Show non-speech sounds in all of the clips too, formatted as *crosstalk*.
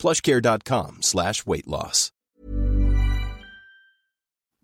plushcare.com slash weight loss.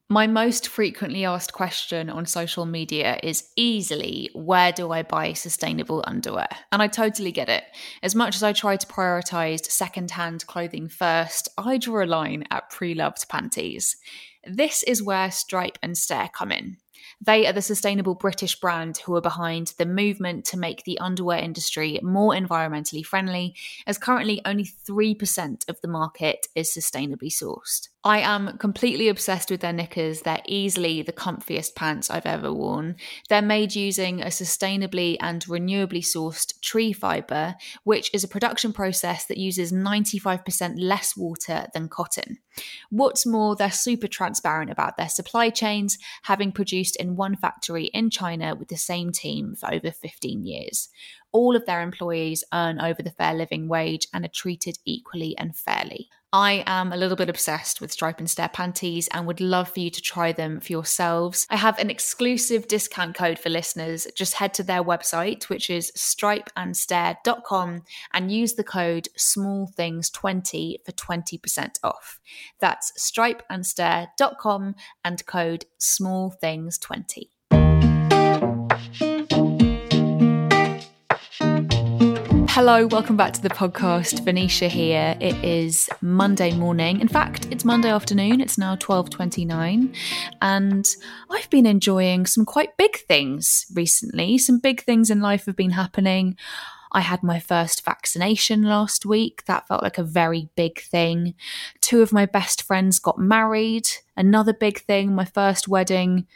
My most frequently asked question on social media is easily where do I buy sustainable underwear? And I totally get it. As much as I try to prioritize secondhand clothing first, I draw a line at pre loved panties. This is where Stripe and Stare come in. They are the sustainable British brand who are behind the movement to make the underwear industry more environmentally friendly, as currently only 3% of the market is sustainably sourced. I am completely obsessed with their knickers. They're easily the comfiest pants I've ever worn. They're made using a sustainably and renewably sourced tree fibre, which is a production process that uses 95% less water than cotton. What's more, they're super transparent about their supply chains, having produced in one factory in China with the same team for over 15 years. All of their employees earn over the fair living wage and are treated equally and fairly. I am a little bit obsessed with Stripe and Stare panties and would love for you to try them for yourselves. I have an exclusive discount code for listeners. Just head to their website, which is stripeandstare.com, and use the code smallthings20 for 20% off. That's stripeandstare.com and code smallthings20. Hello, welcome back to the podcast. Venetia here. It is Monday morning. In fact, it's Monday afternoon. It's now 12:29 and I've been enjoying some quite big things recently. Some big things in life have been happening. I had my first vaccination last week. That felt like a very big thing. Two of my best friends got married. Another big thing, my first wedding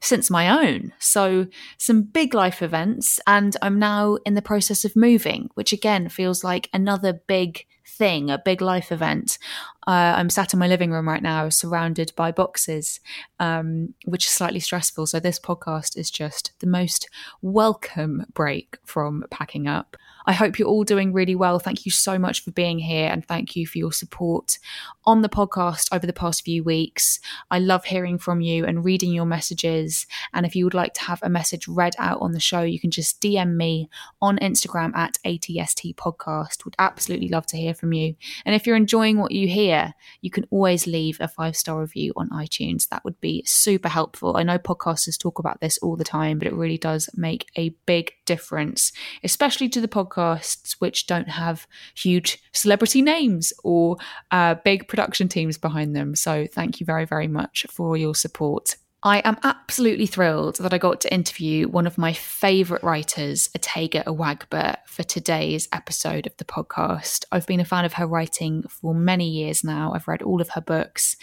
since my own. So, some big life events, and I'm now in the process of moving, which again feels like another big thing, a big life event. Uh, I'm sat in my living room right now, surrounded by boxes, um, which is slightly stressful. So, this podcast is just the most welcome break from packing up. I hope you're all doing really well. Thank you so much for being here and thank you for your support on the podcast over the past few weeks. I love hearing from you and reading your messages. And if you would like to have a message read out on the show, you can just DM me on Instagram at ATST Podcast. Would absolutely love to hear from you. And if you're enjoying what you hear, you can always leave a five star review on iTunes. That would be super helpful. I know podcasters talk about this all the time, but it really does make a big difference, especially to the podcasts which don't have huge celebrity names or uh, big production teams behind them. So thank you very, very much for your support. I am absolutely thrilled that I got to interview one of my favourite writers, Otegha Uwagba, for today's episode of the podcast. I've been a fan of her writing for many years now. I've read all of her books.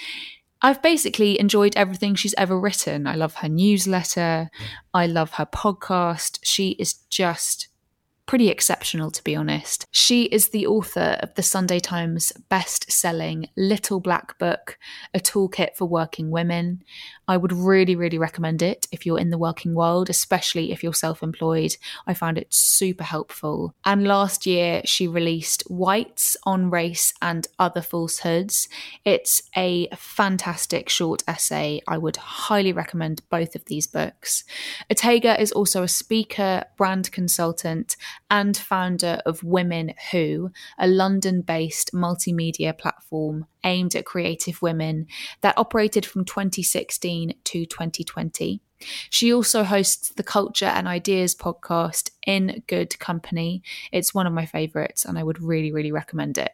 I've basically enjoyed everything she's ever written. I love her newsletter. I love her podcast. She is just pretty exceptional, to be honest. She is the author of the Sunday Times best selling Little Black Book, a toolkit for working women. I would really, really recommend it if you're in the working world, especially if you're self employed. I found it super helpful. And last year, she released Whites on Race and Other Falsehoods. It's a fantastic short essay. I would highly recommend both of these books. Otegha is also a speaker, brand consultant, and founder of Women Who, a London based multimedia platform aimed at creative women that operated from 2016 to 2020. She also hosts the Culture and Ideas podcast in Good Company. It's one of my favorites, and I would really, really recommend it.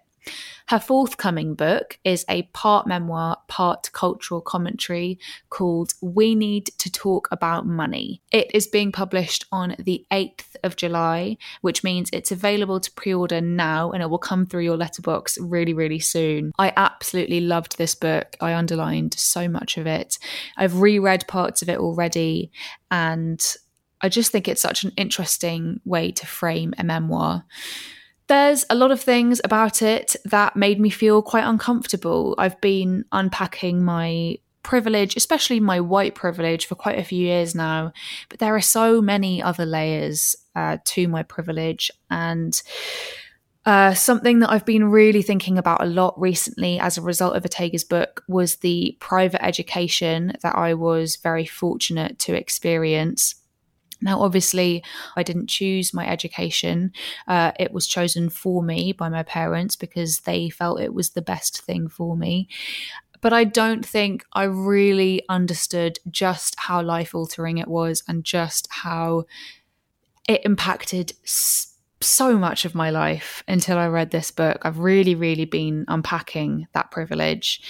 Her forthcoming book is a part memoir, part cultural commentary called We Need to Talk About Money. It is being published on the 8th of July, which means it's available to pre order now and it will come through your letterbox really, really soon. I absolutely loved this book. I underlined so much of it. I've reread parts of it already and I just think it's such an interesting way to frame a memoir. There's a lot of things about it that made me feel quite uncomfortable. I've been unpacking my privilege, especially my white privilege, for quite a few years now. But there are so many other layers uh, to my privilege. And uh, something that I've been really thinking about a lot recently as a result of Otegha's book was the private education that I was very fortunate to experience. Now, obviously, I didn't choose my education. Uh, it was chosen for me by my parents because they felt it was the best thing for me. But I don't think I really understood just how life altering it was and just how it impacted so much of my life until I read this book. I've really, really been unpacking that privilege.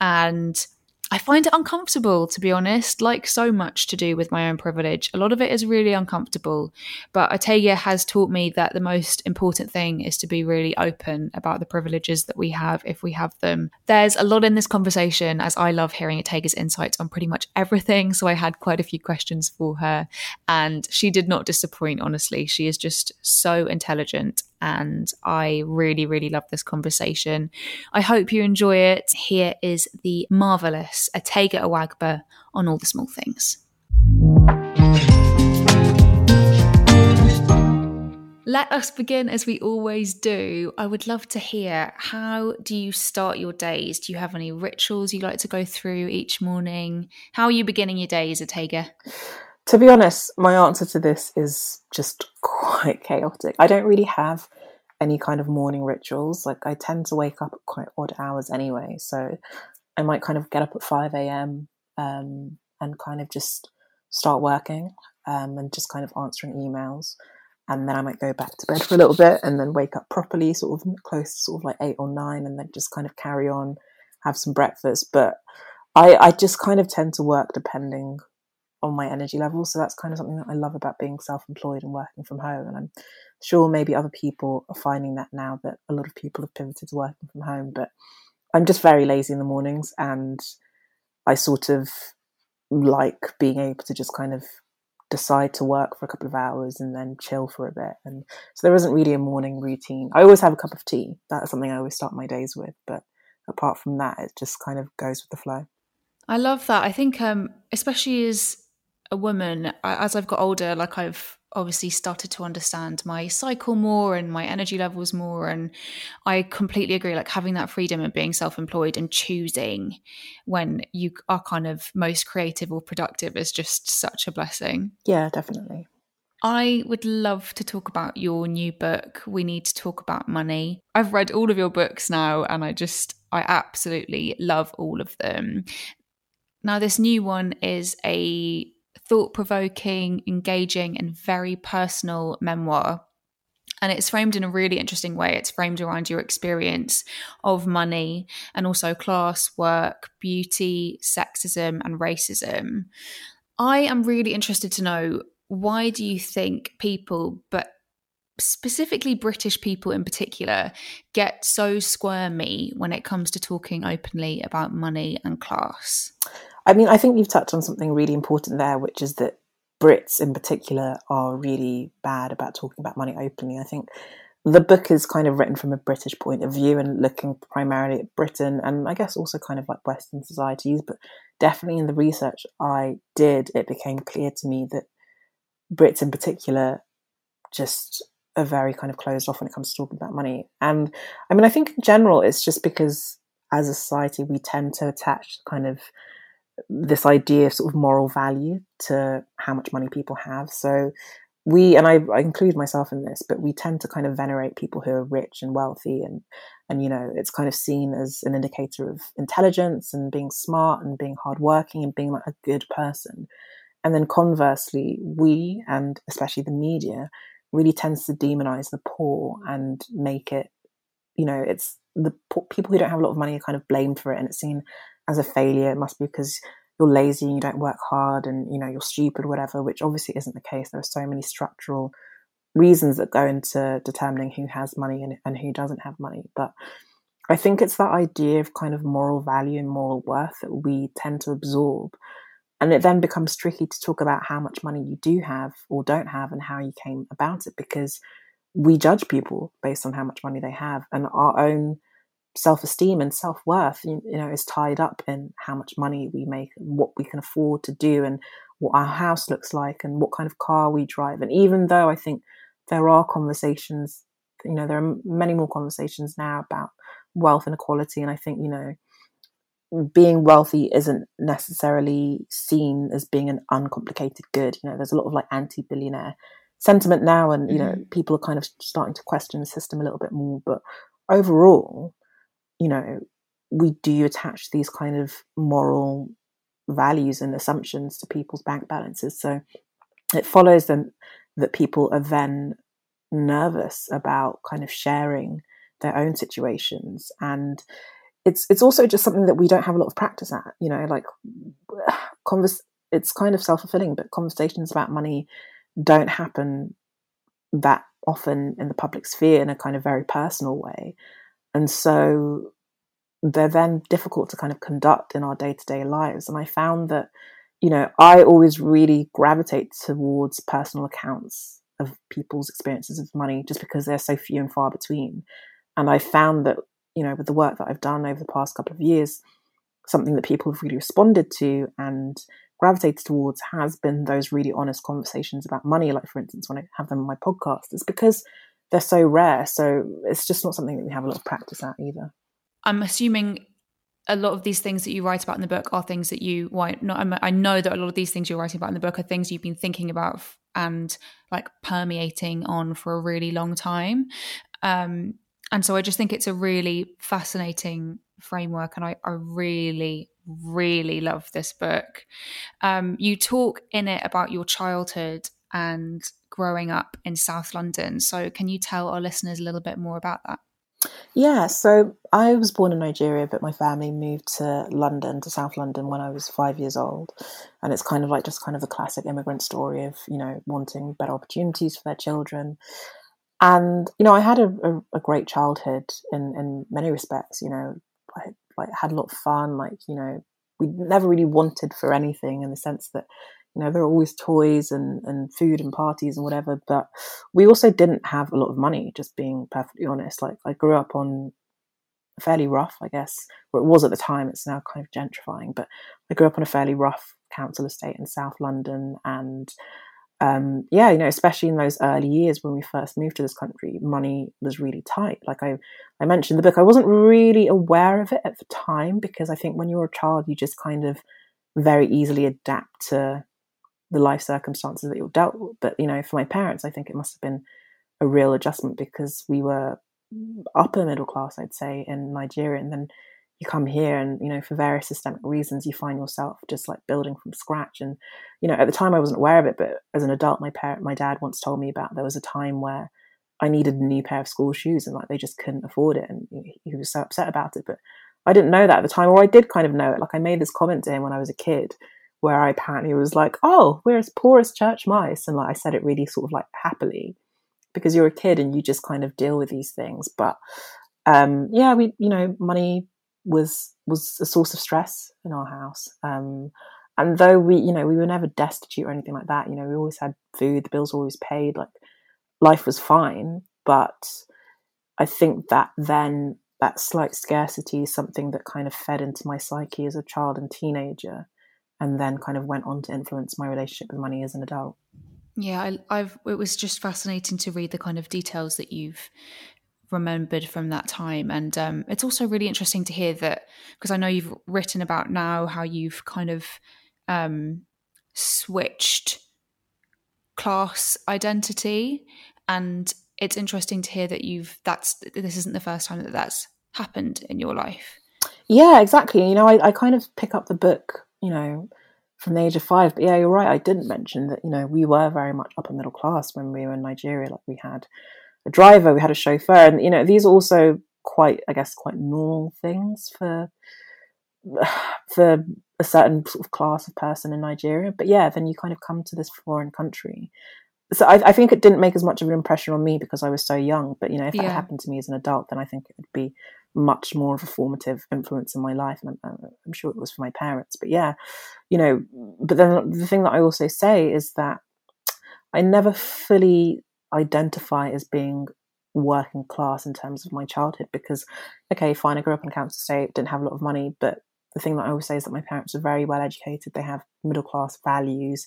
And I find it uncomfortable, to be honest, like so much to do with my own privilege. A lot of it is really uncomfortable. But Otegha has taught me that the most important thing is to be really open about the privileges that we have if we have them. There's a lot in this conversation, as I love hearing Otegha's insights on pretty much everything. So I had quite a few questions for her, and she did not disappoint, honestly. She is just so intelligent and I really, really love this conversation. I hope you enjoy it. Here is the marvelous Otegha Uwagba on all the small things. Let us begin as we always do. I would love to hear how do you start your days? Do you have any rituals you like to go through each morning? How are you beginning your days, Otegha? To be honest, my answer to this is just quite chaotic. I don't really have any kind of morning rituals. Like I tend to wake up at quite odd hours anyway, so I might kind of get up at five a.m. Um, and kind of just start working um, and just kind of answering emails, and then I might go back to bed for a little bit and then wake up properly, sort of close to sort of like eight or nine, and then just kind of carry on, have some breakfast. But I, I just kind of tend to work depending on my energy level. So that's kind of something that I love about being self employed and working from home. And I'm sure maybe other people are finding that now that a lot of people have pivoted to working from home. But I'm just very lazy in the mornings and I sort of like being able to just kind of decide to work for a couple of hours and then chill for a bit. And so there isn't really a morning routine. I always have a cup of tea. That's something I always start my days with. But apart from that, it just kind of goes with the flow. I love that. I think, um, especially as a woman, as I've got older, like I've obviously started to understand my cycle more and my energy levels more. And I completely agree. Like having that freedom of being self employed and choosing when you are kind of most creative or productive is just such a blessing. Yeah, definitely. I would love to talk about your new book. We need to talk about money. I've read all of your books now and I just, I absolutely love all of them. Now, this new one is a thought provoking, engaging, and very personal memoir. And it's framed in a really interesting way. It's framed around your experience of money and also class, work, beauty, sexism, and racism. I am really interested to know why do you think people, but specifically British people in particular, get so squirmy when it comes to talking openly about money and class? I mean, I think you've touched on something really important there, which is that Brits in particular are really bad about talking about money openly. I think the book is kind of written from a British point of view and looking primarily at Britain and I guess also kind of like Western societies, but definitely in the research I did, it became clear to me that Brits in particular just are very kind of closed off when it comes to talking about money. And I mean, I think in general, it's just because as a society we tend to attach kind of this idea of sort of moral value to how much money people have. So we, and I, I, include myself in this, but we tend to kind of venerate people who are rich and wealthy, and and you know it's kind of seen as an indicator of intelligence and being smart and being hardworking and being like a good person. And then conversely, we and especially the media really tends to demonize the poor and make it, you know, it's the people who don't have a lot of money are kind of blamed for it, and it's seen as a failure. It must be because you're lazy and you don't work hard and you know you're stupid, whatever. Which obviously isn't the case. There are so many structural reasons that go into determining who has money and, and who doesn't have money. But I think it's that idea of kind of moral value and moral worth that we tend to absorb. And it then becomes tricky to talk about how much money you do have or don't have and how you came about it because we judge people based on how much money they have, and our own self-esteem and self-worth you, you know is tied up in how much money we make and what we can afford to do and what our house looks like and what kind of car we drive. And even though i think there are conversations you know there are many more conversations now about wealth inequality and i think you know being wealthy isn't necessarily seen as being an uncomplicated good. You know there's a lot of like anti-billionaire sentiment now and you know mm-hmm. people are kind of starting to question the system a little bit more. But overall you know, we do attach these kind of moral values and assumptions to people's bank balances. So it follows them that people are then nervous about kind of sharing their own situations and it's it's also just something that we don't have a lot of practice at you know like *sighs* converse it's kind of self-fulfilling but conversations about money don't happen that often in the public sphere in a kind of very personal way and so they're then difficult to kind of conduct in our day-to-day lives. And i found that you know i always really gravitate towards personal accounts of people's experiences of money just because they're so few and far between. And i found that you know with the work that i've done over the past couple of years something that people have really responded to and gravitated towards has been those really honest conversations about money. Like for instance when i have them on my podcast it's because they're so rare. So it's just not something that we have a lot of practice at either. I'm assuming a lot of these things that you write about in the book are things that you why not I know that a lot of these things you're writing about in the book are things you've been thinking about and like permeating on for a really long time um, and so I just think it's a really fascinating framework and I, I really really love this book um, you talk in it about your childhood and growing up in South London. So, can you tell our listeners a little bit more about that? Yeah, so I was born in Nigeria, but my family moved to London, to South London, when I was five years old. And it's kind of like just kind of a classic immigrant story of, you know, wanting better opportunities for their children. And, you know, I had a, a, a great childhood in, in many respects, you know, I like had a lot of fun, like, you know, we never really wanted for anything in the sense that you know, there are always toys and, and food and parties and whatever, but we also didn't have a lot of money, just being perfectly honest. Like I grew up on fairly rough, I guess, or it was at the time, it's now kind of gentrifying, but I grew up on a fairly rough council estate in South London and um, yeah, you know, especially in those early years when we first moved to this country, money was really tight. Like I, I mentioned in the book, I wasn't really aware of it at the time because I think when you're a child, you just kind of very easily adapt to the life circumstances that you're dealt with. But you know, for my parents, I think it must have been a real adjustment because we were upper middle class, I'd say, in Nigeria, and then you come here and you know for various systemic reasons you find yourself just like building from scratch and you know at the time i wasn't aware of it but as an adult my parent my dad once told me about there was a time where i needed a new pair of school shoes and like they just couldn't afford it and he was so upset about it but i didn't know that at the time or i did kind of know it like i made this comment to him when i was a kid where I apparently was like, "Oh, we're as poor as church mice," and like I said it really sort of like happily because you're a kid and you just kind of deal with these things. But um, yeah, we you know money was was a source of stress in our house. Um, and though we you know we were never destitute or anything like that, you know we always had food, the bills were always paid, like life was fine. But I think that then that slight scarcity is something that kind of fed into my psyche as a child and teenager and then kind of went on to influence my relationship with money as an adult. Yeah, I, have It was just fascinating to read the kind of details that you've remembered from that time, and um, it's also really interesting to hear that because I know you've written about now how you've kind of um, switched class identity, and it's interesting to hear that you've that's this isn't the first time that that's happened in your life. Yeah, exactly. You know, I, I kind of pick up the book you know, from the age of five. But yeah, you're right. I didn't mention that, you know, we were very much upper middle class when we were in Nigeria. Like we had a driver, we had a chauffeur, and you know, these are also quite, I guess, quite normal things for *sighs* for a certain sort of class of person in Nigeria. But yeah, then you kind of come to this foreign country. So I, I think it didn't make as much of an impression on me because I was so young. But you know, if that happened to me as an adult, then I think it would be much more of a formative influence in my life, and I'm, I'm, sure it was for my parents. But yeah, you know. But then the thing that I also say is that I never fully identify as being working class in terms of my childhood because, okay, fine, I grew up in a council estate, didn't have a lot of money, but the thing that I always say is that my parents are very well educated. They have middle class values.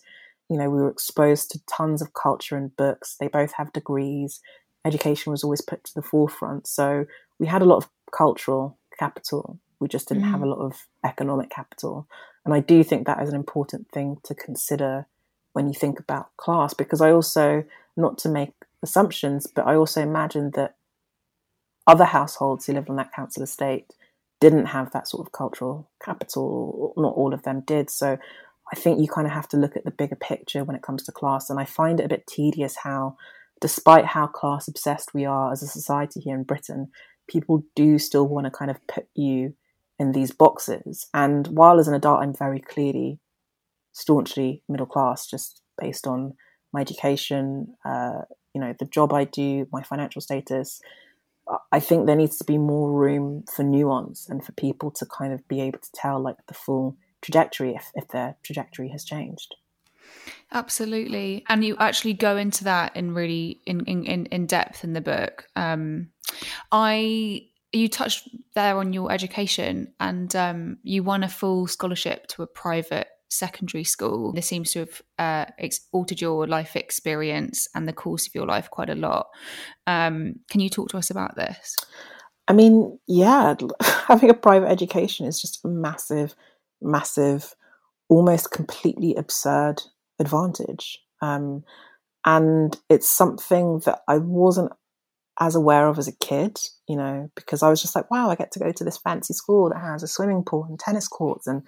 You know, we were exposed to tons of culture and books. They both have degrees. Education was always put to the forefront. So we had a lot of cultural capital. We just didn't mm. have a lot of economic capital. And I do think that is an important thing to consider when you think about class, because I also, not to make assumptions, but I also imagine that other households who lived on that council estate didn't have that sort of cultural capital. Not all of them did. So I think you kind of have to look at the bigger picture when it comes to class. And I find it a bit tedious how, despite how class obsessed we are as a society here in Britain, people do still want to kind of put you in these boxes. And while as an adult, I'm very clearly staunchly middle class, just based on my education, uh, you know, the job I do, my financial status. I think there needs to be more room for nuance and for people to kind of be able to tell like the full trajectory if, if their trajectory has changed. Absolutely. And you actually go into that in really in in, in depth in the book. Um I you touched there on your education and um, you won a full scholarship to a private secondary school. This seems to have uh, altered your life experience and the course of your life quite a lot. Um, can you talk to us about this? I mean, yeah, *laughs* having a private education is just a massive, massive, almost completely absurd advantage. Um, and it's something that I wasn't as aware of as a kid, you know, because I was just like, wow, I get to go to this fancy school that has a swimming pool and tennis courts and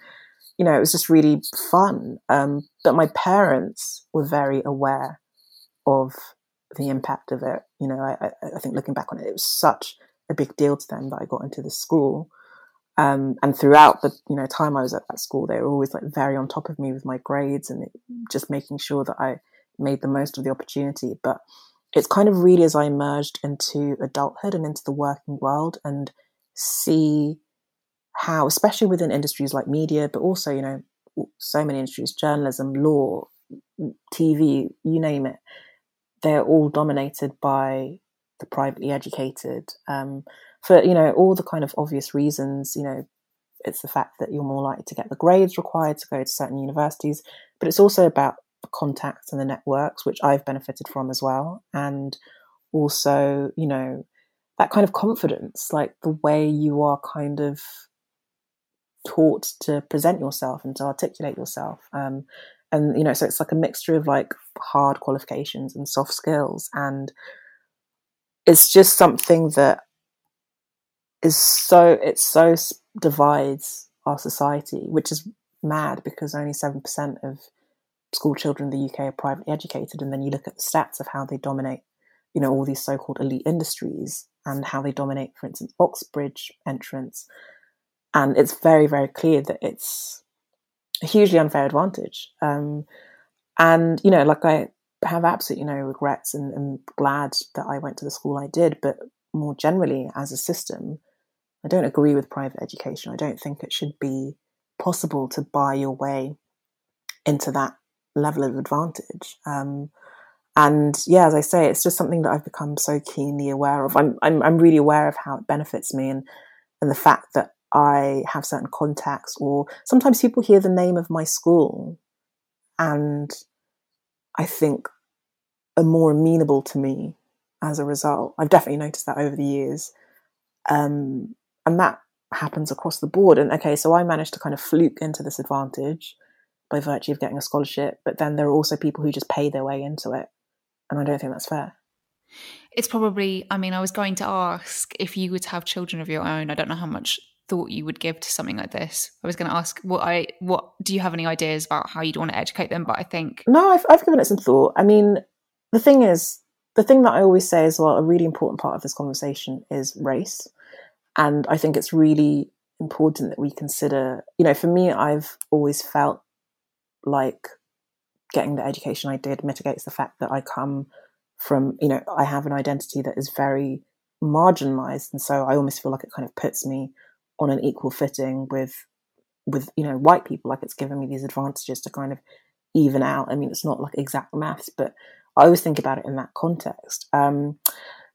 you know, it was just really fun. Um, but my parents were very aware of the impact of it. You know, I, I, think looking back on it, it was such a big deal to them that I got into the school. Um, and throughout the you know time I was at that school, they were always like very on top of me with my grades and just making sure that I made the most of the opportunity. But it's kind of really as I emerged into adulthood and into the working world and see how, especially within industries like media, but also, you know, so many industries, journalism, law, TV, you name it, they're all dominated by the privately educated. Um, for, you know, all the kind of obvious reasons, you know, it's the fact that you're more likely to get the grades required to go to certain universities, but it's also about contacts and the networks, which I've benefited from as well. And also, you know, that kind of confidence, like the way you are kind of taught to present yourself and to articulate yourself. Um, and you know, so it's like a mixture of like hard qualifications and soft skills, and it's just something that is so it so divides our society, which is mad because only seven percent of school children in the UK are privately educated, and then you look at the stats of how they dominate, you know, all these so-called elite industries and how they dominate, for instance, Oxbridge entrance. And it's very very clear that it's a hugely unfair advantage. Um, and you know like i have absolutely no regrets and, and glad that i went to the school i did but more generally as a system i don't agree with private education. I don't think it should be possible to buy your way into that level of advantage um, and yeah as i say it's just something that i've become so keenly aware of i'm i'm, I'm really aware of how it benefits me and and the fact that I have certain contacts, or sometimes people hear the name of my school and I think are more amenable to me as a result. I've definitely noticed that over the years. Um, and that happens across the board. And okay, so I managed to kind of fluke into this advantage by virtue of getting a scholarship, but then there are also people who just pay their way into it. And I don't think that's fair. It's probably, I mean, I was going to ask if you would have children of your own. I don't know how much thought you would give to something like this? I was going to ask what I what do you have any ideas about how you'd want to educate them? But I think no, I've I've given it some thought. I mean, the thing is, the thing that I always say as well, a really important part of this conversation is race, and I think it's really important that we consider. You know, for me, I've always felt like getting the education I did mitigates the fact that I come from, you know, I have an identity that is very marginalized, and so I almost feel like it kind of puts me on an equal footing with with you know white people like it's given me these advantages to kind of even out i mean it's not like exact maths but I always think about it in that context. Um,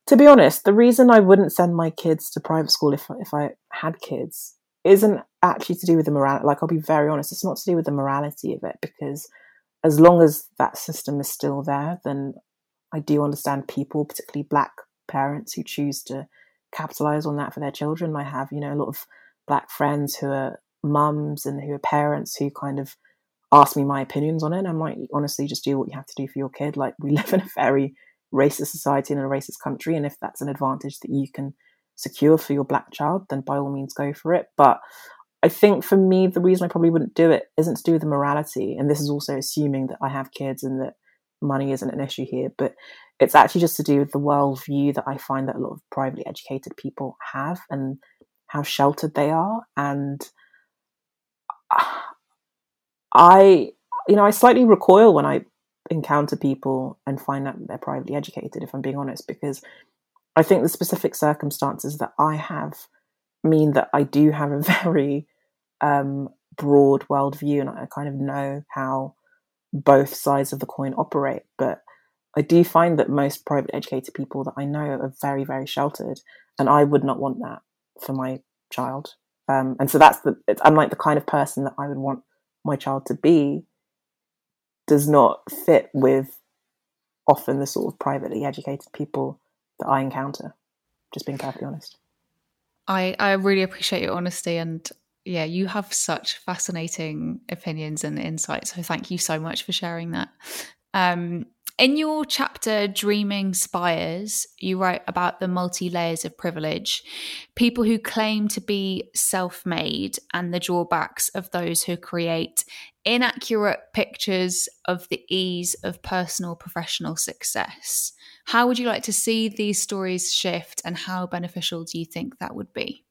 to be honest, the reason I wouldn't send my kids to private school if if I had kids isn't actually to do with the morality. Like I'll be very honest, it's not to do with the morality of it because as long as that system is still there, then I do understand people, particularly black parents, who choose to capitalize on that for their children. I have, you know, a lot of black friends who are mums and who are parents who kind of ask me my opinions on it. I'm like, honestly, just do what you have to do for your kid. Like we *laughs* live in a very racist society in a racist country, and if that's an advantage that you can secure for your black child, then by all means go for it. But I think for me, the reason I probably wouldn't do it isn't to do with the morality, and this is also assuming that I have kids and that money isn't an issue here, but it's actually just to do with the worldview that I find that a lot of privately educated people have and how sheltered they are. And *sighs* I, you know, I slightly recoil when I encounter people and find out that they're privately educated, if I'm being honest, because I think the specific circumstances that I have mean that I do have a *laughs* very um, broad worldview and I kind of know how both sides of the coin operate. But I do find that most private educated people that I know are very, very sheltered, and I would not want that for my child. Um, and so that's the I'm like the kind of person that I would want my child to be does not fit with often the sort of privately educated people that I encounter. Just being perfectly honest. I I really appreciate your honesty and yeah, you have such fascinating opinions and insights. So thank you so much for sharing that. Um, in your chapter, Dreaming Spires, you write about the multi layers of privilege, people who claim to be self made, and the drawbacks of those who create inaccurate pictures of the ease of personal professional success. How would you like to see these stories shift, and how beneficial do you think that would be?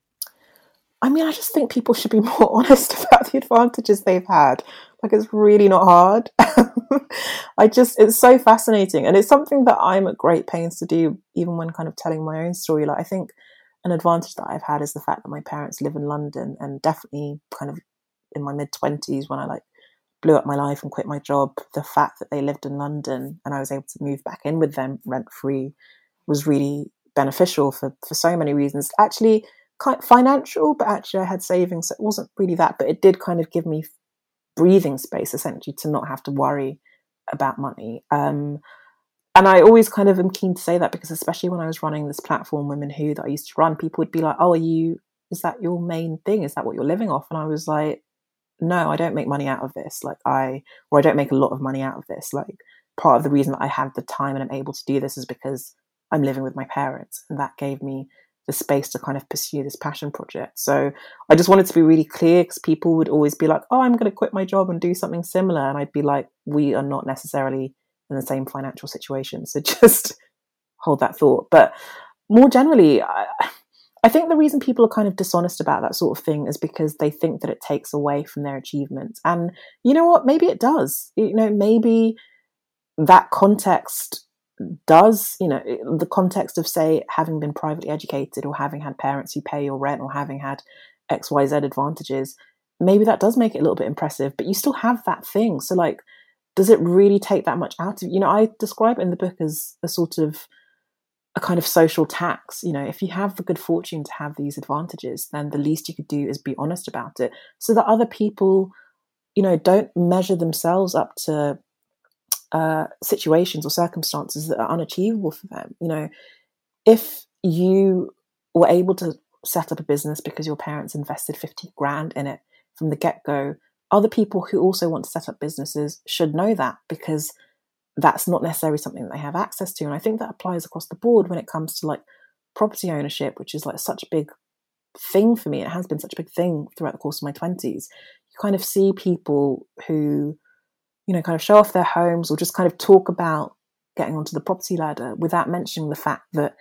I mean, I just think people should be more *laughs* honest about the advantages they've had. Like, it's really not hard. *laughs* I just, it's so fascinating. And it's something that I'm at great pains to do, even when kind of telling my own story. Like, I think an advantage that I've had is the fact that my parents live in London and definitely kind of in my mid 20s when I like blew up my life and quit my job, the fact that they lived in London and I was able to move back in with them rent free was really beneficial for, for so many reasons. Actually, financial, but actually I had savings, so it wasn't really that, but it did kind of give me breathing space essentially to not have to worry about money. Um, and I always kind of am keen to say that because especially when I was running this platform, Women Who, that I used to run, people would be like, "Oh, are you? Is that your main thing? Is that what you're living off?" And I was like, "No, I don't make money out of this. Like I, or I don't make a lot of money out of this. Like part of the reason that I have the time and I'm able to do this is because I'm living with my parents, and that gave me the space to kind of pursue this passion project. So I just wanted to be really clear because people would always be like, oh, I'm going to quit my job and do something similar. And I'd be like, we are not necessarily in the same financial situation. So *laughs* just hold that thought. But more generally, I, I think the reason people are kind of dishonest about that sort of thing is because they think that it takes away from their achievements. And you know what? Maybe it does. You know, maybe that context does, you know, the context of, say, having been privately educated or having had parents who pay your rent or having had XYZ advantages, maybe that does make it a little bit impressive, but you still have that thing. So, like, does it really take that much out of you? you? know, I describe it in the book as a sort of a kind of social tax. You know, if you have the good fortune to have these advantages, then the least you could do is be honest about it so that other people, you know, don't measure themselves up to uh, situations or circumstances that are unachievable for them. You know, if you were able to set up a business because your parents invested 50 grand in it from the get go, other people who also want to set up businesses should know that because that's not necessarily something that they have access to. And I think that applies across the board when it comes to like property ownership, which is like such a big thing for me. It has been such a big thing throughout the course of my 20s. You kind of see people who you know, kind of show off their homes or just kind of talk about getting onto the property ladder without mentioning the fact that,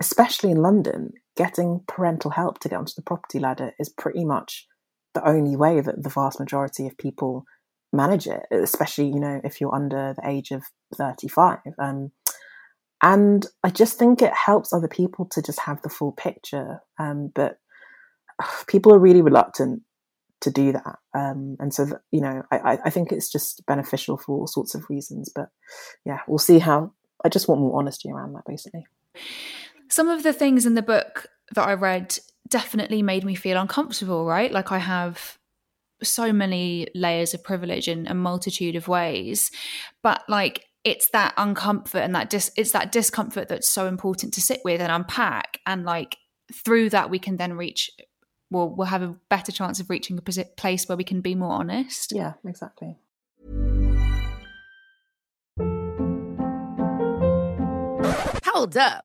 especially in London, getting parental help to get onto the property ladder is pretty much the only way that the vast majority of people manage it, especially, you know, if you're under the age of 35. Um, and I just think it helps other people to just have the full picture. Um, but people are really reluctant to do that. Um, and so, that, you know, I, I think it's just beneficial for all sorts of reasons. But yeah, we'll see how. I just want more honesty around that, basically. Some of the things in the book that I read definitely made me feel uncomfortable, right? Like I have so many layers of privilege in a multitude of ways. But like it's that uncomfort and that dis- it's that discomfort that's so important to sit with and unpack and like through that we can then reach well we'll have a better chance of reaching a place where we can be more honest. Yeah exactly. Hold up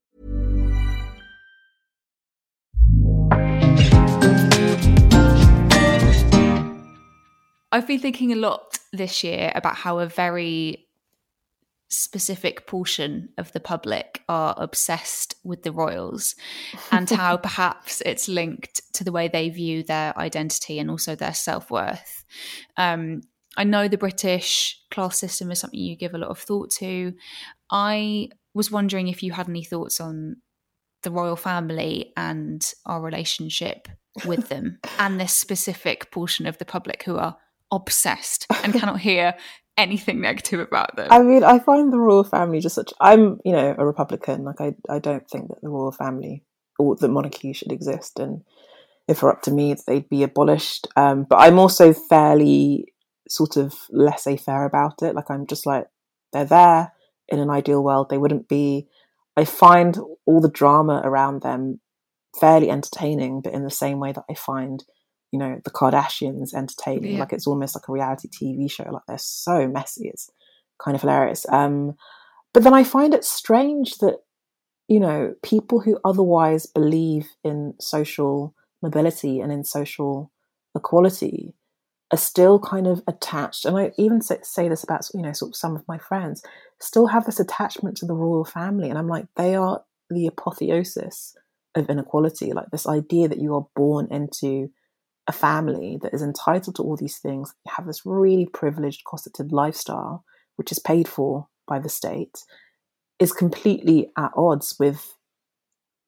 I've been thinking a lot this year about how a very specific portion of the public are obsessed with the royals *laughs* and how perhaps it's linked to the way they view their identity and also their self-worth. Um, i know the british class system is something you give a lot of thought to. I was wondering if you had any thoughts on the royal family and our relationship with them *laughs* and this specific portion of the public who are obsessed and *laughs* cannot hear anything negative about them. I mean, I find the royal family just such. I'm, you know, a Republican. Like, I, I don't think that the royal family or the monarchy should exist. And if it were up to me, they'd be abolished. Um, but I'm also fairly sort of laissez faire about it. Like, I'm just like, they're there. In an ideal world, they wouldn't be. I find all the drama around them fairly entertaining, but in the same way that I find you know the Kardashians entertaining. Yeah. Like it's almost like a reality TV show. Like they're so messy. It's kind of hilarious. Um, but then I find it strange that you know people who otherwise believe in social mobility and in social equality are still kind of attached. And I even say, say this about you know sort of some of my friends still have this attachment to the royal family, and I'm like they are the apotheosis of inequality. Like this idea that you are born into a family that is entitled to all these things, have this really privileged, cosseted lifestyle, which is paid for by the state, is completely at odds with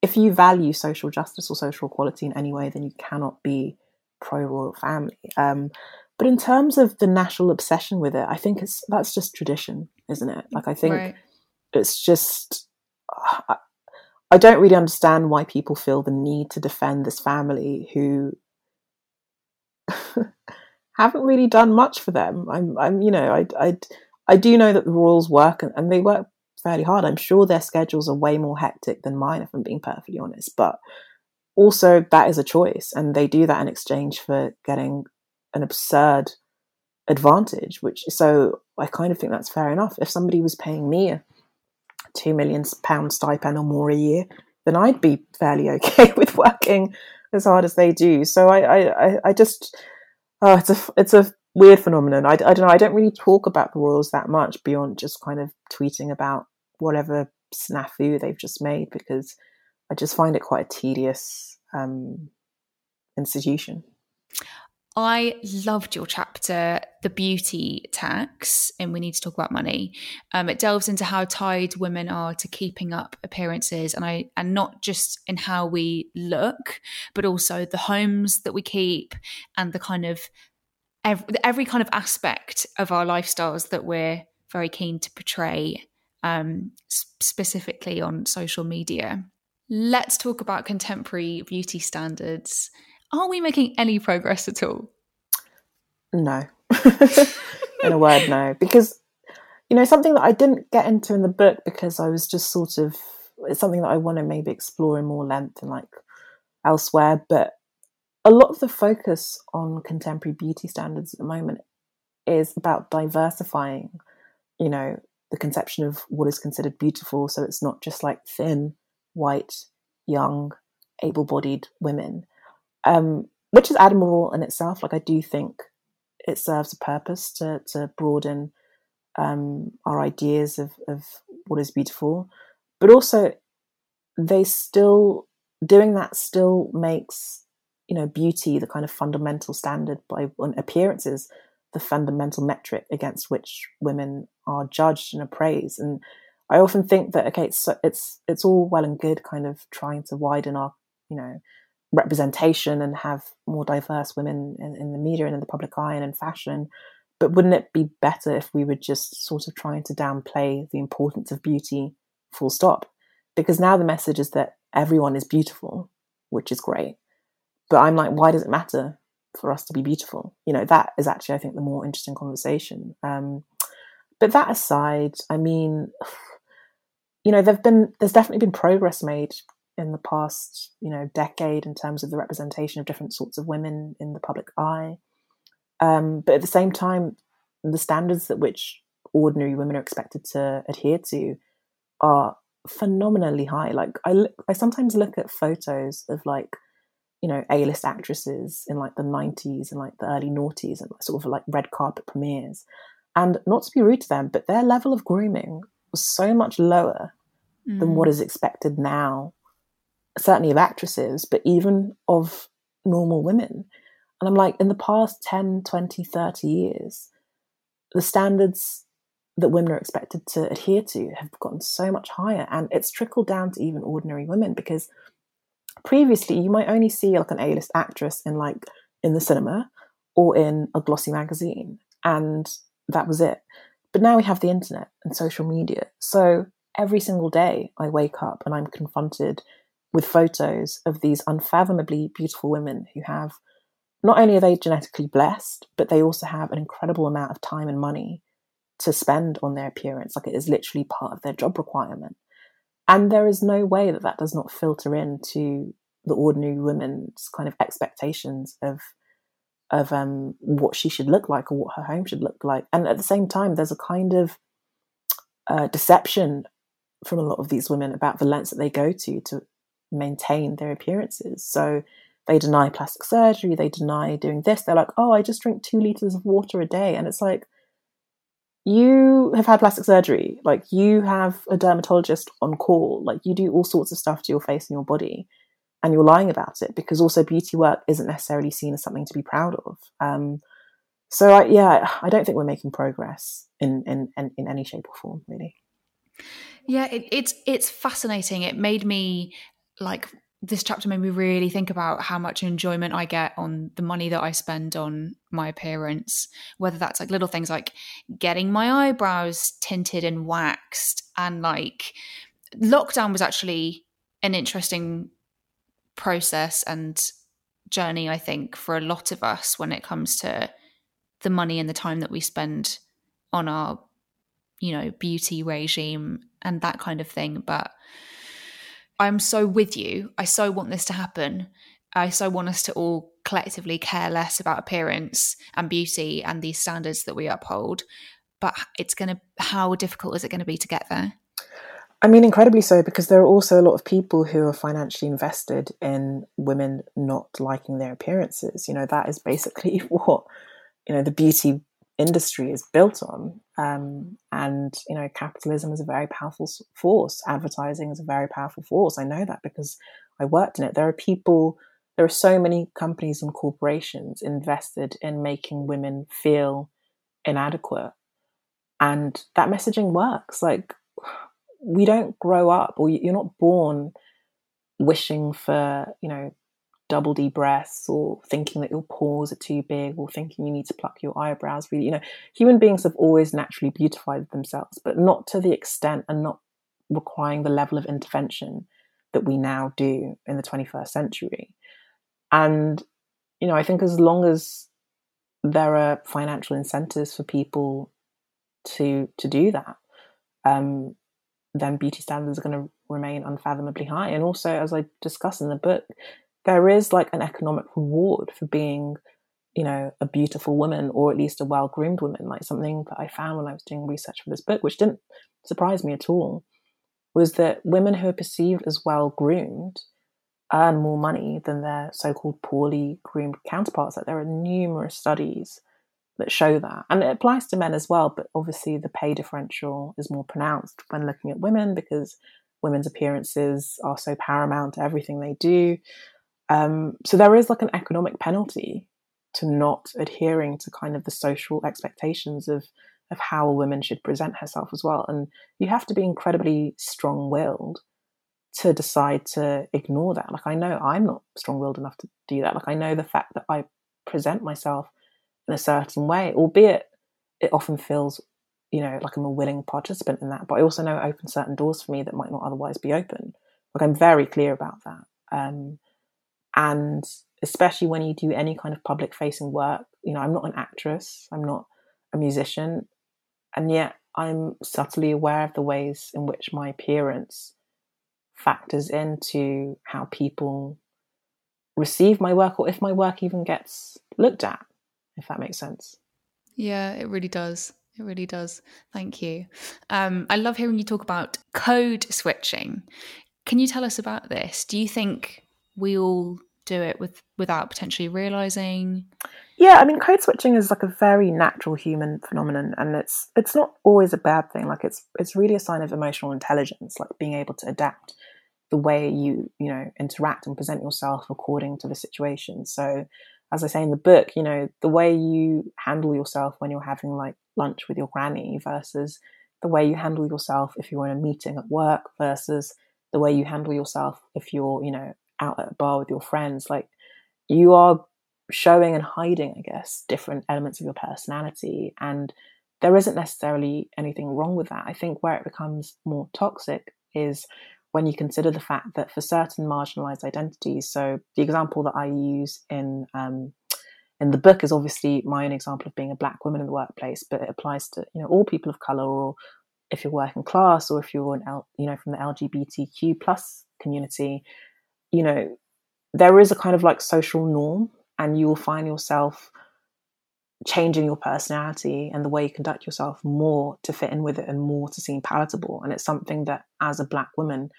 if you value social justice or social equality in any way, then you cannot be pro royal family. Um, but in terms of the national obsession with it, I think it's that's just tradition, isn't it? Like I think right. it's just. I, I don't really understand why people feel the need to defend this family who *laughs* haven't really done much for them. I'm, I'm, you know, I, I, I do know that the Royals work and, and they work fairly hard. I'm sure their schedules are way more hectic than mine, if I'm being perfectly honest. But also, that is a choice, and they do that in exchange for getting an absurd advantage. Which so I kind of think that's fair enough. If somebody was paying me a two million pound stipend or more a year, then I'd be fairly *laughs* okay with working as hard as they do. So I, I, I just, oh, it's a, it's a weird phenomenon. I, I don't know. I don't really talk about the Royals that much beyond just kind of tweeting about whatever snafu they've just made because I just find it quite a tedious um, institution. I loved your chapter, The Beauty Tax, and we need to talk about money. Um, it delves into how tied women are to keeping up appearances, and I and not just in how we look, but also the homes that we keep and the kind of every, every kind of aspect of our lifestyles that we're very keen to portray, um, specifically on social media. Let's talk about contemporary beauty standards are we making any progress at all? No. *laughs* in a word, no. Because, you know, something that I didn't get into in the book because I was just sort of, it's something that I want to maybe explore in more length and like elsewhere. But a lot of the focus on contemporary beauty standards at the moment is about diversifying, you know, the conception of what is considered beautiful. So it's not just like thin, white, young, able bodied women, um, which is admirable in itself. Like, I do think it serves a purpose to, to broaden um, our ideas of, of what is beautiful. But also, they still, doing that still makes, you know, beauty the kind of fundamental standard by on appearances the fundamental metric against which women are judged and appraised. And I often think that okay, it's it's it's all well and good, kind of trying to widen our you know representation and have more diverse women in, in the media and in the public eye and in fashion. But wouldn't it be better if we were just sort of trying to downplay the importance of beauty, full stop? Because now the message is that everyone is beautiful, which is great. But I'm like, why does it matter for us to be beautiful? You know, that is actually, I think, the more interesting conversation. Um, but that aside, I mean, *sighs* you know, there've been there's definitely been progress made in the past, you know, decade in terms of the representation of different sorts of women in the public eye. Um, but at the same time, the standards at which ordinary women are expected to adhere to are phenomenally high. Like I, look, I sometimes look at photos of like, you know, A-list actresses in like the '90s and like the early noughties and sort of like red carpet premieres, and not to be rude to them, but their level of grooming was so much lower mm. than what mm. expected now, certainly of actresses, but even of normal women. And I'm like, in the past 10, 20, 30 years, the standards that women are expected to adhere to have gotten so much higher. And it's trickled down to even ordinary women because previously you might only see like an A-list actress in like in the cinema or in a glossy magazine. And that was it. But now we have the internet and social media. So every single day I wake up and I'm confronted with photos of these unfathomably beautiful women who have not only are they genetically blessed, but they also have an incredible amount of time and money to spend on their appearance. Like it is literally part of their job requirement. And there is no way that that does not filter into the ordinary woman's kind of expectations of of um, what she should look like or what her home should look like. And at the same time, there's a kind of uh, deception from a lot of these women about the lengths that they go to to maintain their appearances. So they deny plastic surgery, they deny doing this. They're like, oh, I just drink two liters of water a day. And it's like, you have had plastic surgery, like you have a dermatologist on call, like you do all sorts of stuff to your face and your body and you're lying about it because also beauty work isn't necessarily seen as something to be proud of. Um, so I, yeah, I don't think we're making progress in, in, in, in any shape or form, really. Yeah, it, it's it's fascinating. It made me like this chapter made me really think about how much enjoyment I get on the money that I spend on my appearance, whether that's like little things like getting my eyebrows tinted and waxed. And like lockdown was actually an interesting process and journey, I think, for a lot of us when it comes to the money and the time that we spend on our, you know, beauty regime and that kind of thing. But I'm so with you. I so want this to happen. I so want us to all collectively care less about appearance and beauty and these standards that we uphold. But it's going to, how difficult is it going to be to get there? I mean, incredibly so, because there are also a lot of people who are financially invested in women not liking their appearances. You know, that is basically *laughs* what, you know, the beauty industry is built on. Um, and, you know, capitalism is a very powerful force. Advertising is a very powerful force. I know that because I worked in it. There are people, there are so many companies and corporations invested in making women feel inadequate. And that messaging works. Like, we don't grow up or you're not born wishing for you know double D breasts or thinking that your pores are too big or thinking you need to pluck your eyebrows really you know human beings have always naturally beautified themselves but not to the extent and not requiring the level of intervention that we now do in the 21st century and you know i think as long as there are financial incentives for people to to do that, um, then beauty standards are going to remain unfathomably high. And also, as I discuss in the book, there is like an economic reward for being, you know, a beautiful woman or at least a well groomed woman. Like something that I found when I was doing research for this book, which didn't surprise me at all, was that women who are perceived as well groomed earn more money than their so-called poorly groomed counterparts. Like there are numerous studies that show that, and it applies to men as well. But obviously, the pay differential is more pronounced when looking at women because women's appearances are so paramount to everything they do. Um, so there is like an economic penalty to not adhering to kind of the social expectations of of how a woman should present herself as well. And you have to be incredibly strong willed to decide to ignore that. Like I know I'm not strong willed enough to do that. Like I know the fact that I present myself in a certain way, albeit it often feels, you know, like I'm a willing participant in that. But I also know it opens certain doors for me that might not otherwise be open. Like I'm very clear about that. Um, and especially when you do any kind of public facing work, you know, I'm not an actress, I'm not a musician, and yet I'm subtly aware of the ways in which my appearance factors into how people receive my work or if my work even gets looked at, if that makes sense. Yeah, it really does. It really does. Thank you. Um, I love hearing you talk about code switching. Can you tell us about this? Do you think we all do it with without potentially realizing? Yeah, I mean, code switching is like a very natural human phenomenon, and it's it's not always a bad thing. Like it's it's really a sign of emotional intelligence, like being able to adapt the way you you know interact and present yourself according to the situation. So, as I say in the book, you know, the way you handle yourself when you're having like lunch with your granny versus the way you handle yourself if you're in a meeting at work versus the way you handle yourself if you're you know out at a bar with your friends like you are showing and hiding, I guess, different elements of your personality. And there isn't necessarily anything wrong with that. I think where it becomes more toxic is when you consider the fact that for certain marginalized identities, so the example that I use in um, in the book is obviously my own example of being a black woman in the workplace, but it applies to you know all people of color, or if you're working class, or if you're an L, you know from the LGBTQ plus community, you know there is a kind of like social norm and you will find yourself changing your personality and the way you conduct yourself more to fit in with it and more to seem palatable. And it's something that, as a black woman,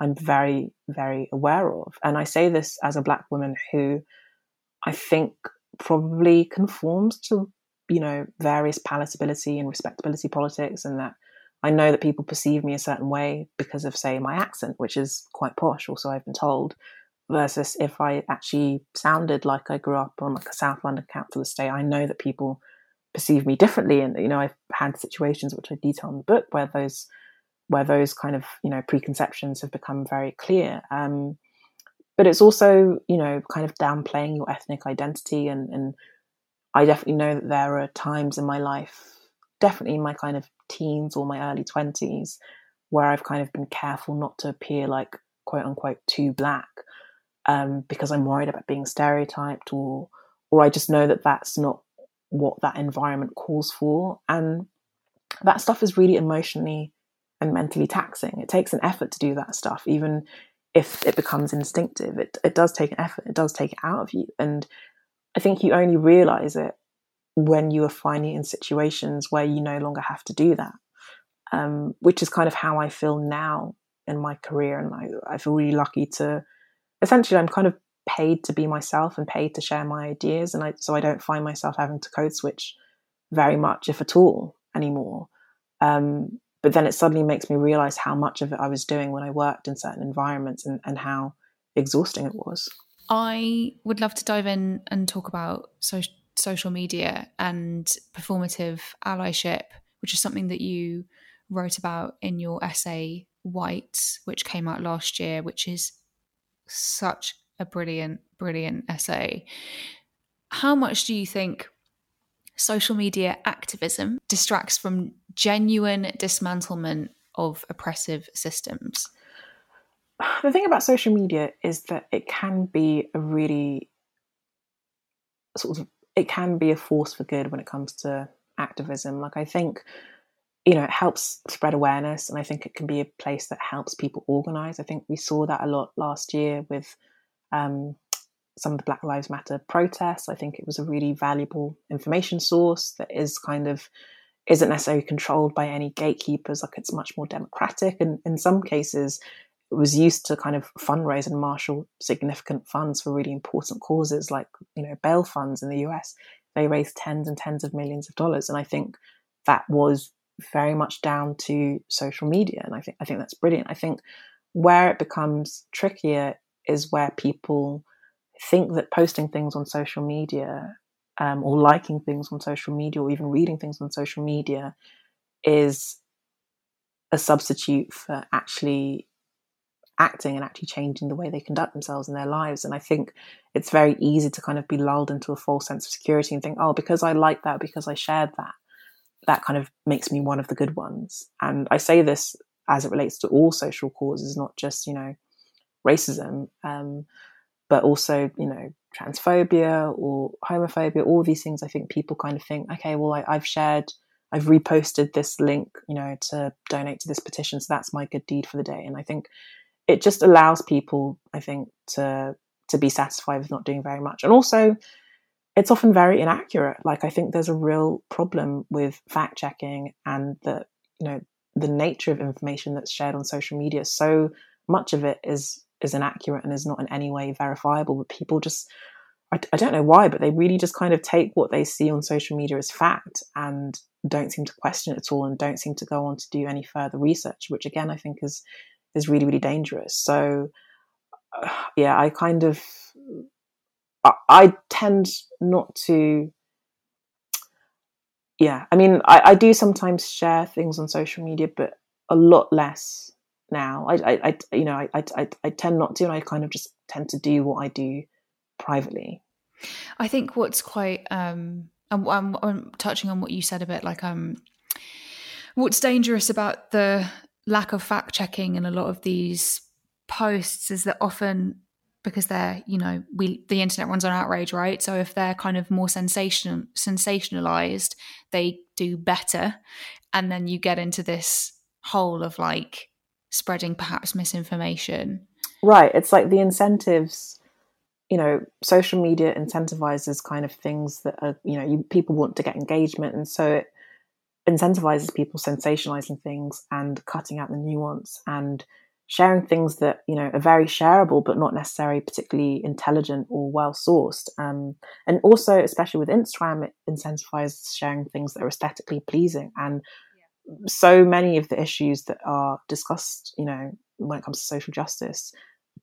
I'm very, very aware of. And I say this as a black woman who I think probably conforms to, you know, various palatability and respectability politics, and that I know that people perceive me a certain way because of, say, my accent, which is quite posh, also, I've been told versus if I actually sounded like I grew up on like a South London council estate, I know that people perceive me differently. And you know, I've had situations which I detail in the book where those where those kind of you know preconceptions have become very clear. Um, but it's also you know kind of downplaying your ethnic identity, and and I definitely know that there are times in my life, definitely in my kind of teens or my early twenties, where I've kind of been careful not to appear like quote unquote too black um, because I'm worried about being stereotyped or or I just know that that's not what that environment calls for. And that stuff is really emotionally and mentally taxing. It takes an effort to do that stuff even if it becomes instinctive. It, it does take an effort. It does take it out of you. And i think you only realize it when you are finally in situations where you no longer have to do that um, which is kind of how i feel now in my career and I, I feel really lucky to essentially I'm kind of paid to be myself and paid to share my ideas and I, so I don't find myself having to code switch very much if at all anymore. Um, but then it suddenly makes me realize how much of it I was doing when I worked in certain environments and, and how exhausting it was. I would love to dive in and talk about so- social media and performative allyship which is something that you wrote about in your essay White which came out last year which is such a brilliant, brilliant essay. How much do you think social media activism distracts from genuine dismantlement of oppressive systems? The thing about social media is that it can be a really sort of it can be a force for good when it comes to activism. Like I think you know, it helps spread awareness, and I think it can be a place that helps people organize. I think we saw that a lot last year with um, some of the Black Lives Matter protests. I think it was a really valuable information source that is kind of isn't necessarily controlled by any gatekeepers. Like it's much more democratic, and in some cases, was used to kind of fundraise and marshal significant funds for really important causes, like you know bail funds in the US. They raised tens and tens of millions of dollars, and I think that was very much down to social media. And I think I think that's brilliant. I think where it becomes trickier is where people think that posting things on social media um, or liking things on social media or even reading things on social media is a substitute for actually acting and actually changing the way they conduct themselves in their lives. And I think it's very easy to kind of be lulled into a false sense of security and think, oh, because I like that, because I shared that, that kind of makes me one of the good ones. And I say this as it relates to all social causes, not just, you know, racism, um, but also, you know, transphobia or homophobia, all these things. I think people kind of think, okay, well, I, I've shared, I've reposted this link, you know, to donate to this petition. So that's my good deed for the day. And I think it just allows people, I think, to to be satisfied with not doing very much. And also, it's often very inaccurate. Like I think there's a real problem with fact checking and the you know the nature of information that's shared on social media. So much of it is is inaccurate and is not in any way verifiable. But people just I, I don't know why, but they really just kind of take what they see on social media as fact and don't seem to question it at all and don't seem to go on to do any further research, which again I think is is really really dangerous. So uh, *sighs* yeah, I kind of I, tend not to. Yeah, I mean, I, I do sometimes share things on social media, but a lot less now. I, I, I you know, I, I, I tend not to, and I kind of just tend to do what I do privately. I think what's quite, um, I'm, I'm, I'm touching on what you said a bit, like, um, what's dangerous about the lack of fact checking in a lot of these posts is that often because they're you know we the internet runs on outrage right? So if they're kind of more sensation sensationalized they do better. And then you get into this hole of like spreading perhaps misinformation. Right. It's like the incentives you know social media incentivizes kind of things that are you know you, people want to get engagement. And so it incentivizes people sensationalizing things and cutting out the nuance and sharing things that you know are very shareable but not necessarily particularly intelligent or well sourced. Um, and also especially with instagram it incentivizes sharing things that are aesthetically pleasing. And yeah. so many of the issues that are discussed you know when it comes to social justice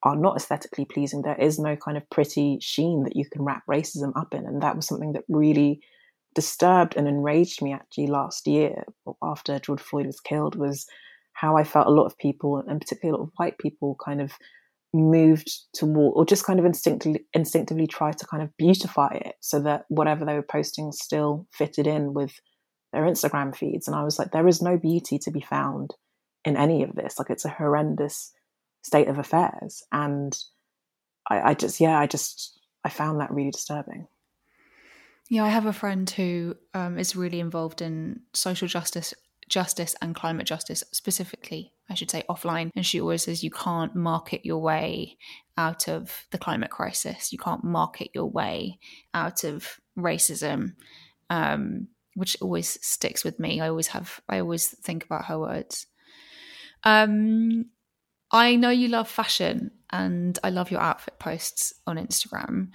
are not aesthetically pleasing. There is no kind of pretty sheen that you can wrap racism up in. And that was something that really disturbed and enraged me actually last year after george floyd was killed was how I felt a lot of people, and particularly a lot of white people, kind of moved toward or just kind of instinctively instinctively tried to kind of beautify it so that whatever they were posting still fitted in with their Instagram feeds. And I was like, there is no beauty to be found in any of this. Like it's a horrendous state of affairs. And I, I just yeah, I just I found that really disturbing. Yeah, I have a friend who um, is really involved in social justice justice and climate justice specifically, I should say offline. And she always says you can't market your way out of the climate crisis. You can't market your way out of racism, um, which always sticks with me. I always have, I always think about her words. Um, I know you love fashion and I love your outfit posts on Instagram.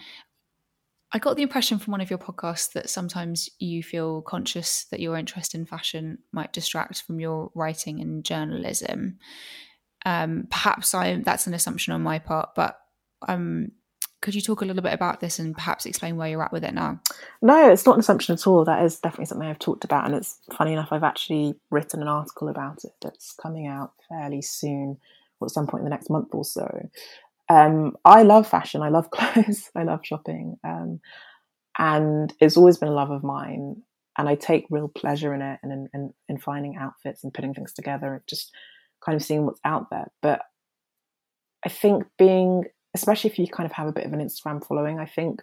I got the impression from one of your podcasts that sometimes you feel conscious that your interest in fashion might distract from your writing and journalism. Um, perhaps I that's an assumption on my part, but um, could you talk a little bit about this and perhaps explain where you're at with it now? No, it's not an assumption at all. That is definitely something I've talked about, and it's funny enough. I've actually written an article about it that's coming out fairly soon, or at some point in the next month or so. Um, I love fashion. I love *laughs* clothes. I love shopping. Um, and it's always been a love of mine. And I take real pleasure in it and in, in, in finding outfits and putting things together and just kind of seeing what's out there. But I think being, especially if you kind of have a bit of an Instagram following, I think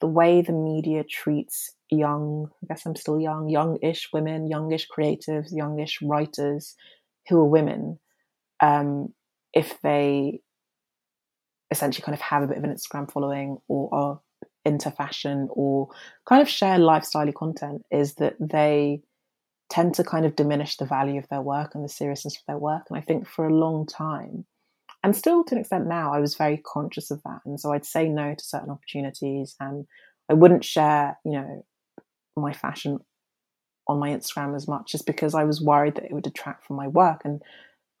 the way the media treats young, I guess I'm still young, youngish women, youngish creatives, youngish writers who are women, um, if they essentially kind of have a bit of an Instagram following or are into fashion or kind of share lifestyle content, is that they tend to kind of diminish the value of their work and the seriousness of their work. And I think for a long time, and still to an extent now, I was very conscious of that. And so I'd say no to certain opportunities and I wouldn't share, you know, my fashion on my Instagram as much just because I was worried that it would detract from my work. And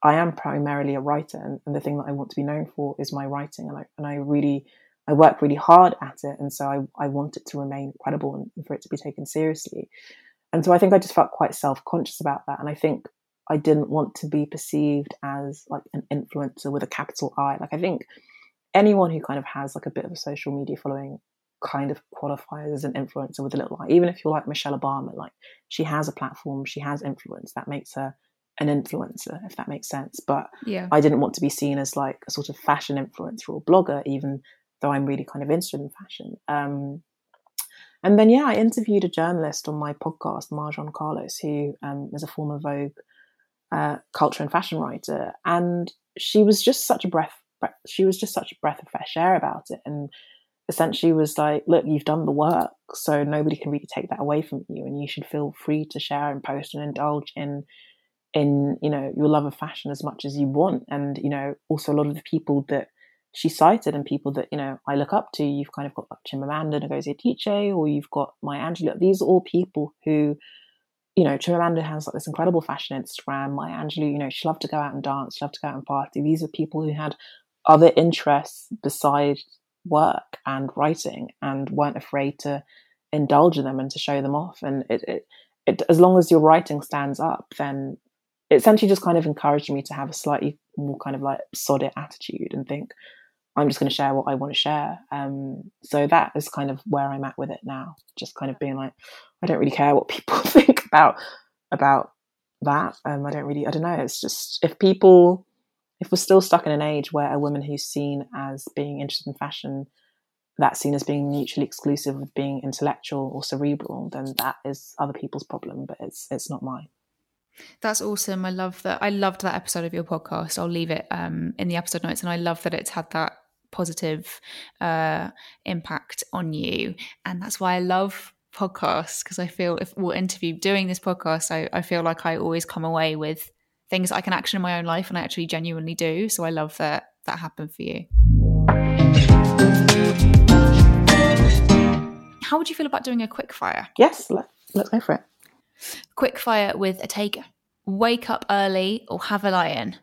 I am primarily a writer and, and the thing that I want to be known for is my writing. And I, and I really, I work really hard at it. And so I, I want it to remain credible and for it to be taken seriously. And so I think I just felt quite self conscious about that. And I think I didn't want to be perceived as like an influencer with a capital I. Like I think anyone who kind of has like a bit of a social media following kind of qualifies as an influencer with a little I. Even if you're like Michelle Obama, like she has a platform, she has influence, that makes her an influencer, if that makes sense. But yeah. I didn't want to be seen as like a sort of fashion influencer or blogger, even though I'm really kind of interested in fashion. Um, and then, yeah, I interviewed a journalist on my podcast, Marjon Carlos, who um, is a former Vogue uh, culture and fashion writer, and she was just such a breath. She was just such a breath of fresh air about it, and essentially was like, "Look, you've done the work, so nobody can really take that away from you, and you should feel free to share and post and indulge in." In you know your love of fashion as much as you want and you know also a lot of the people that she cited and people that you know I look up to you've kind of got like Chimamanda Ngozi Adichie or you've got Maya Angelou these are all people who you know, Chimamanda has like this incredible fashion Instagram. Maya Angelou, you know, she loved to go out and dance, she loved to go out and party. These are people who had other interests besides work and writing and weren't afraid to indulge in them and to show them off. And it, it, it as long as your writing stands up, then it essentially just kind of encouraged me to have a slightly more kind of like solid attitude and think, I'm just going to share what I want to share. Um, so that is kind of where I'm at with it now. Just kind of being like, I don't really care what people *laughs* think about about that. Um, I don't really, I don't know. It's just if people, if we're still stuck in an age where a woman who's seen as being interested in fashion, that's seen as being mutually exclusive of being intellectual or cerebral, then that is other people's problem, but it's it's not mine. That's awesome. I love that. I loved that episode of your podcast. I'll leave it um, in the episode notes, and I love that it's had that positive uh, impact on you. And that's why I love podcasts because I feel if we'll interview doing this podcast, I, I feel like I always come away with things I can action in my own life and I actually genuinely do. So I love that that happened for you. How would you feel about doing a quick fire? Yes, let, let's go for it. Quick fire with a take. Wake up early or have a lie-in?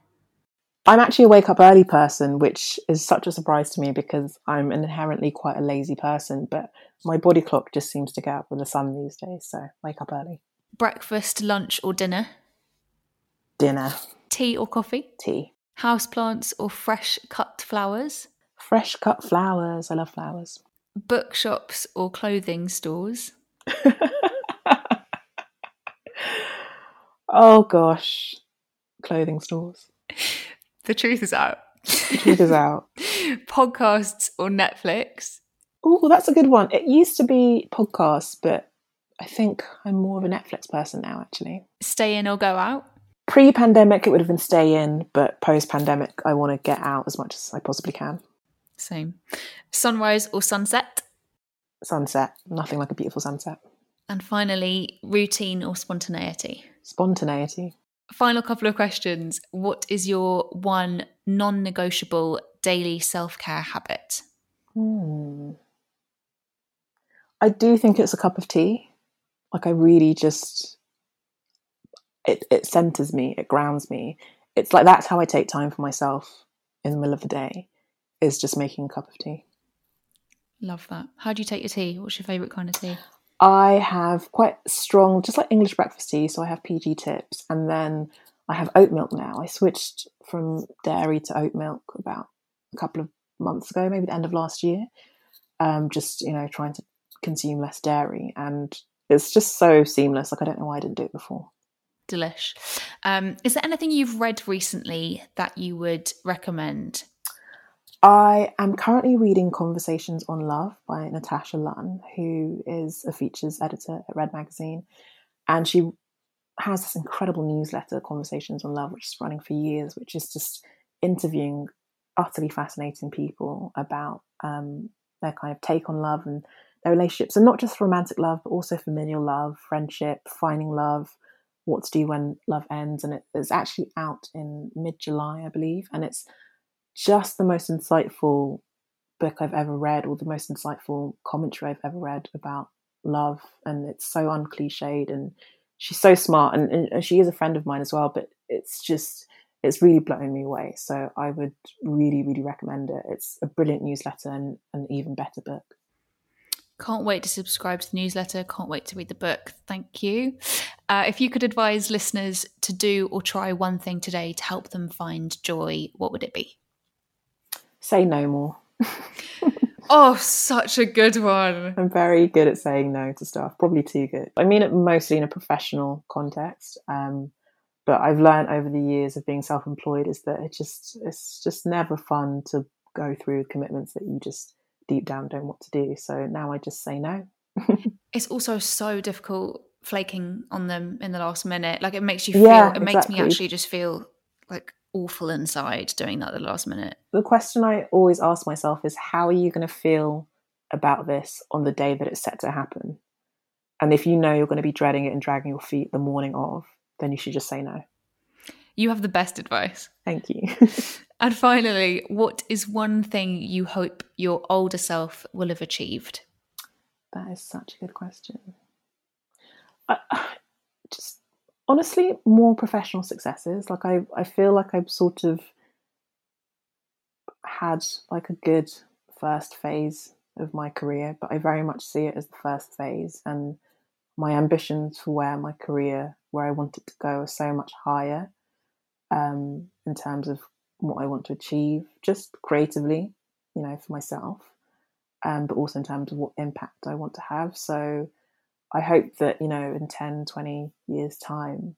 I'm actually a wake up early person, which is such a surprise to me because I'm inherently quite a lazy person, but my body clock just seems to get up with the sun these days, so wake up early. Breakfast, lunch, or dinner? Dinner. Tea or coffee? Tea. Houseplants or fresh cut flowers? Fresh cut flowers. I love flowers. Bookshops or clothing stores? *laughs* oh gosh. Clothing stores. *laughs* The truth is out. The truth is out. *laughs* Podcasts or Netflix? Oh, that's a good one. It used to be podcasts, but I think I'm more of a Netflix person now, actually. Stay in or go out? Pre pandemic, it would have been stay in, but post pandemic, I want to get out as much as I possibly can. Same. Sunrise or sunset? Sunset. Nothing like a beautiful sunset. And finally, routine or spontaneity? Spontaneity. Final couple of questions. What is your one non negotiable daily self care habit? Hmm. I do think it's a cup of tea. Like I really just it it centers me, it grounds me. It's like that's how I take time for myself in the middle of the day is just making a cup of tea. Love that. How do you take your tea? What's your favourite kind of tea? I have quite strong, just like English breakfast tea. So I have PG tips, and then I have oat milk now. I switched from dairy to oat milk about a couple of months ago, maybe the end of last year. Um, just you know, trying to consume less dairy, and it's just so seamless. Like I don't know why I didn't do it before. Delish. Um, is there anything you've read recently that you would recommend? I am currently reading Conversations on Love by Natasha Lunn, who is a features editor at Red Magazine. And she has this incredible newsletter, Conversations on Love, which is running for years, which is just interviewing utterly fascinating people about um, their kind of take on love and their relationships, and not just romantic love, but also familial love, friendship, finding love, what to do when love ends. And it's actually out in mid July, I believe, and it's just the most insightful book I've ever read, or the most insightful commentary I've ever read about love. And it's so uncliched, and she's so smart, and, and she is a friend of mine as well. But it's just it's really blown me away. So I would really, really recommend it. It's a brilliant newsletter and an even better book. Can't wait to subscribe to the newsletter. Can't wait to read the book. Thank you. Uh, if you could advise listeners to do or try one thing today to help them find joy, what would it be? Say no more. *laughs* oh, such a good one. I'm very good at saying no to stuff, probably too good. I mean it mostly in a professional context. Um, but I've learned over the years of being self-employed is that it just it's just never fun to go through commitments that you just deep down don't want to do. So now I just say no. *laughs* it's also so difficult flaking on them in the last minute. Like it makes you feel yeah, it exactly. makes me actually just feel like awful inside doing that at the last minute. The question I always ask myself is how are you going to feel about this on the day that it's set to happen? And if you know you're going to be dreading it and dragging your feet the morning of, then you should just say no. You have the best advice. Thank you. *laughs* and finally, what is one thing you hope your older self will have achieved? That is such a good question. I, *sighs* just honestly, more professional successes. Like I, I feel like I've sort of had like a good first phase of my career, but I very much see it as the first phase, and my ambitions for where my career, where I want it to go, are so much higher um, in terms of what I want to achieve, just creatively, you know, for myself, um, but also in terms of what impact I want to have. So I hope that, you know, in 10, 20 years' time,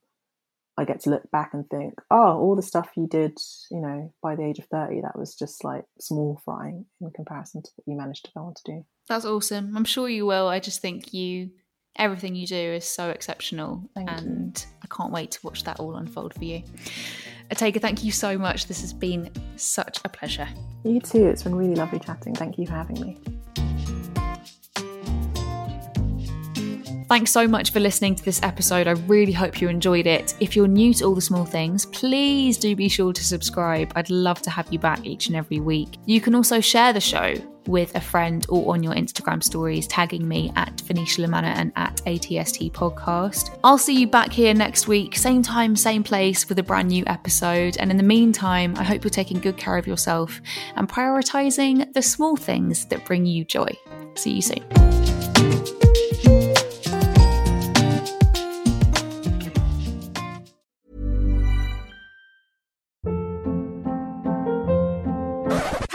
I get to look back and think, oh, all the stuff you did, you know, by the age of 30, that was just like small frying in comparison to what you managed to go on to do. That's awesome. I'm sure you will. I just think you everything you do is so exceptional Thank and you. I can't wait to watch that all unfold for you. Otegha, thank you so much. This has been such a pleasure. You too. It's been really lovely chatting. Thank you for having me. Thanks so much for listening to this episode. I really hope you enjoyed it. If you're new to all the small things, please do be sure to subscribe. I'd love to have you back each and every week. You can also share the show with a friend or on your Instagram stories, tagging me at Venetia Lamanna and at ATST Podcast. I'll see you back here next week, same time, same place, with a brand new episode. And in the meantime, I hope you're taking good care of yourself and prioritizing the small things that bring you joy. See you soon.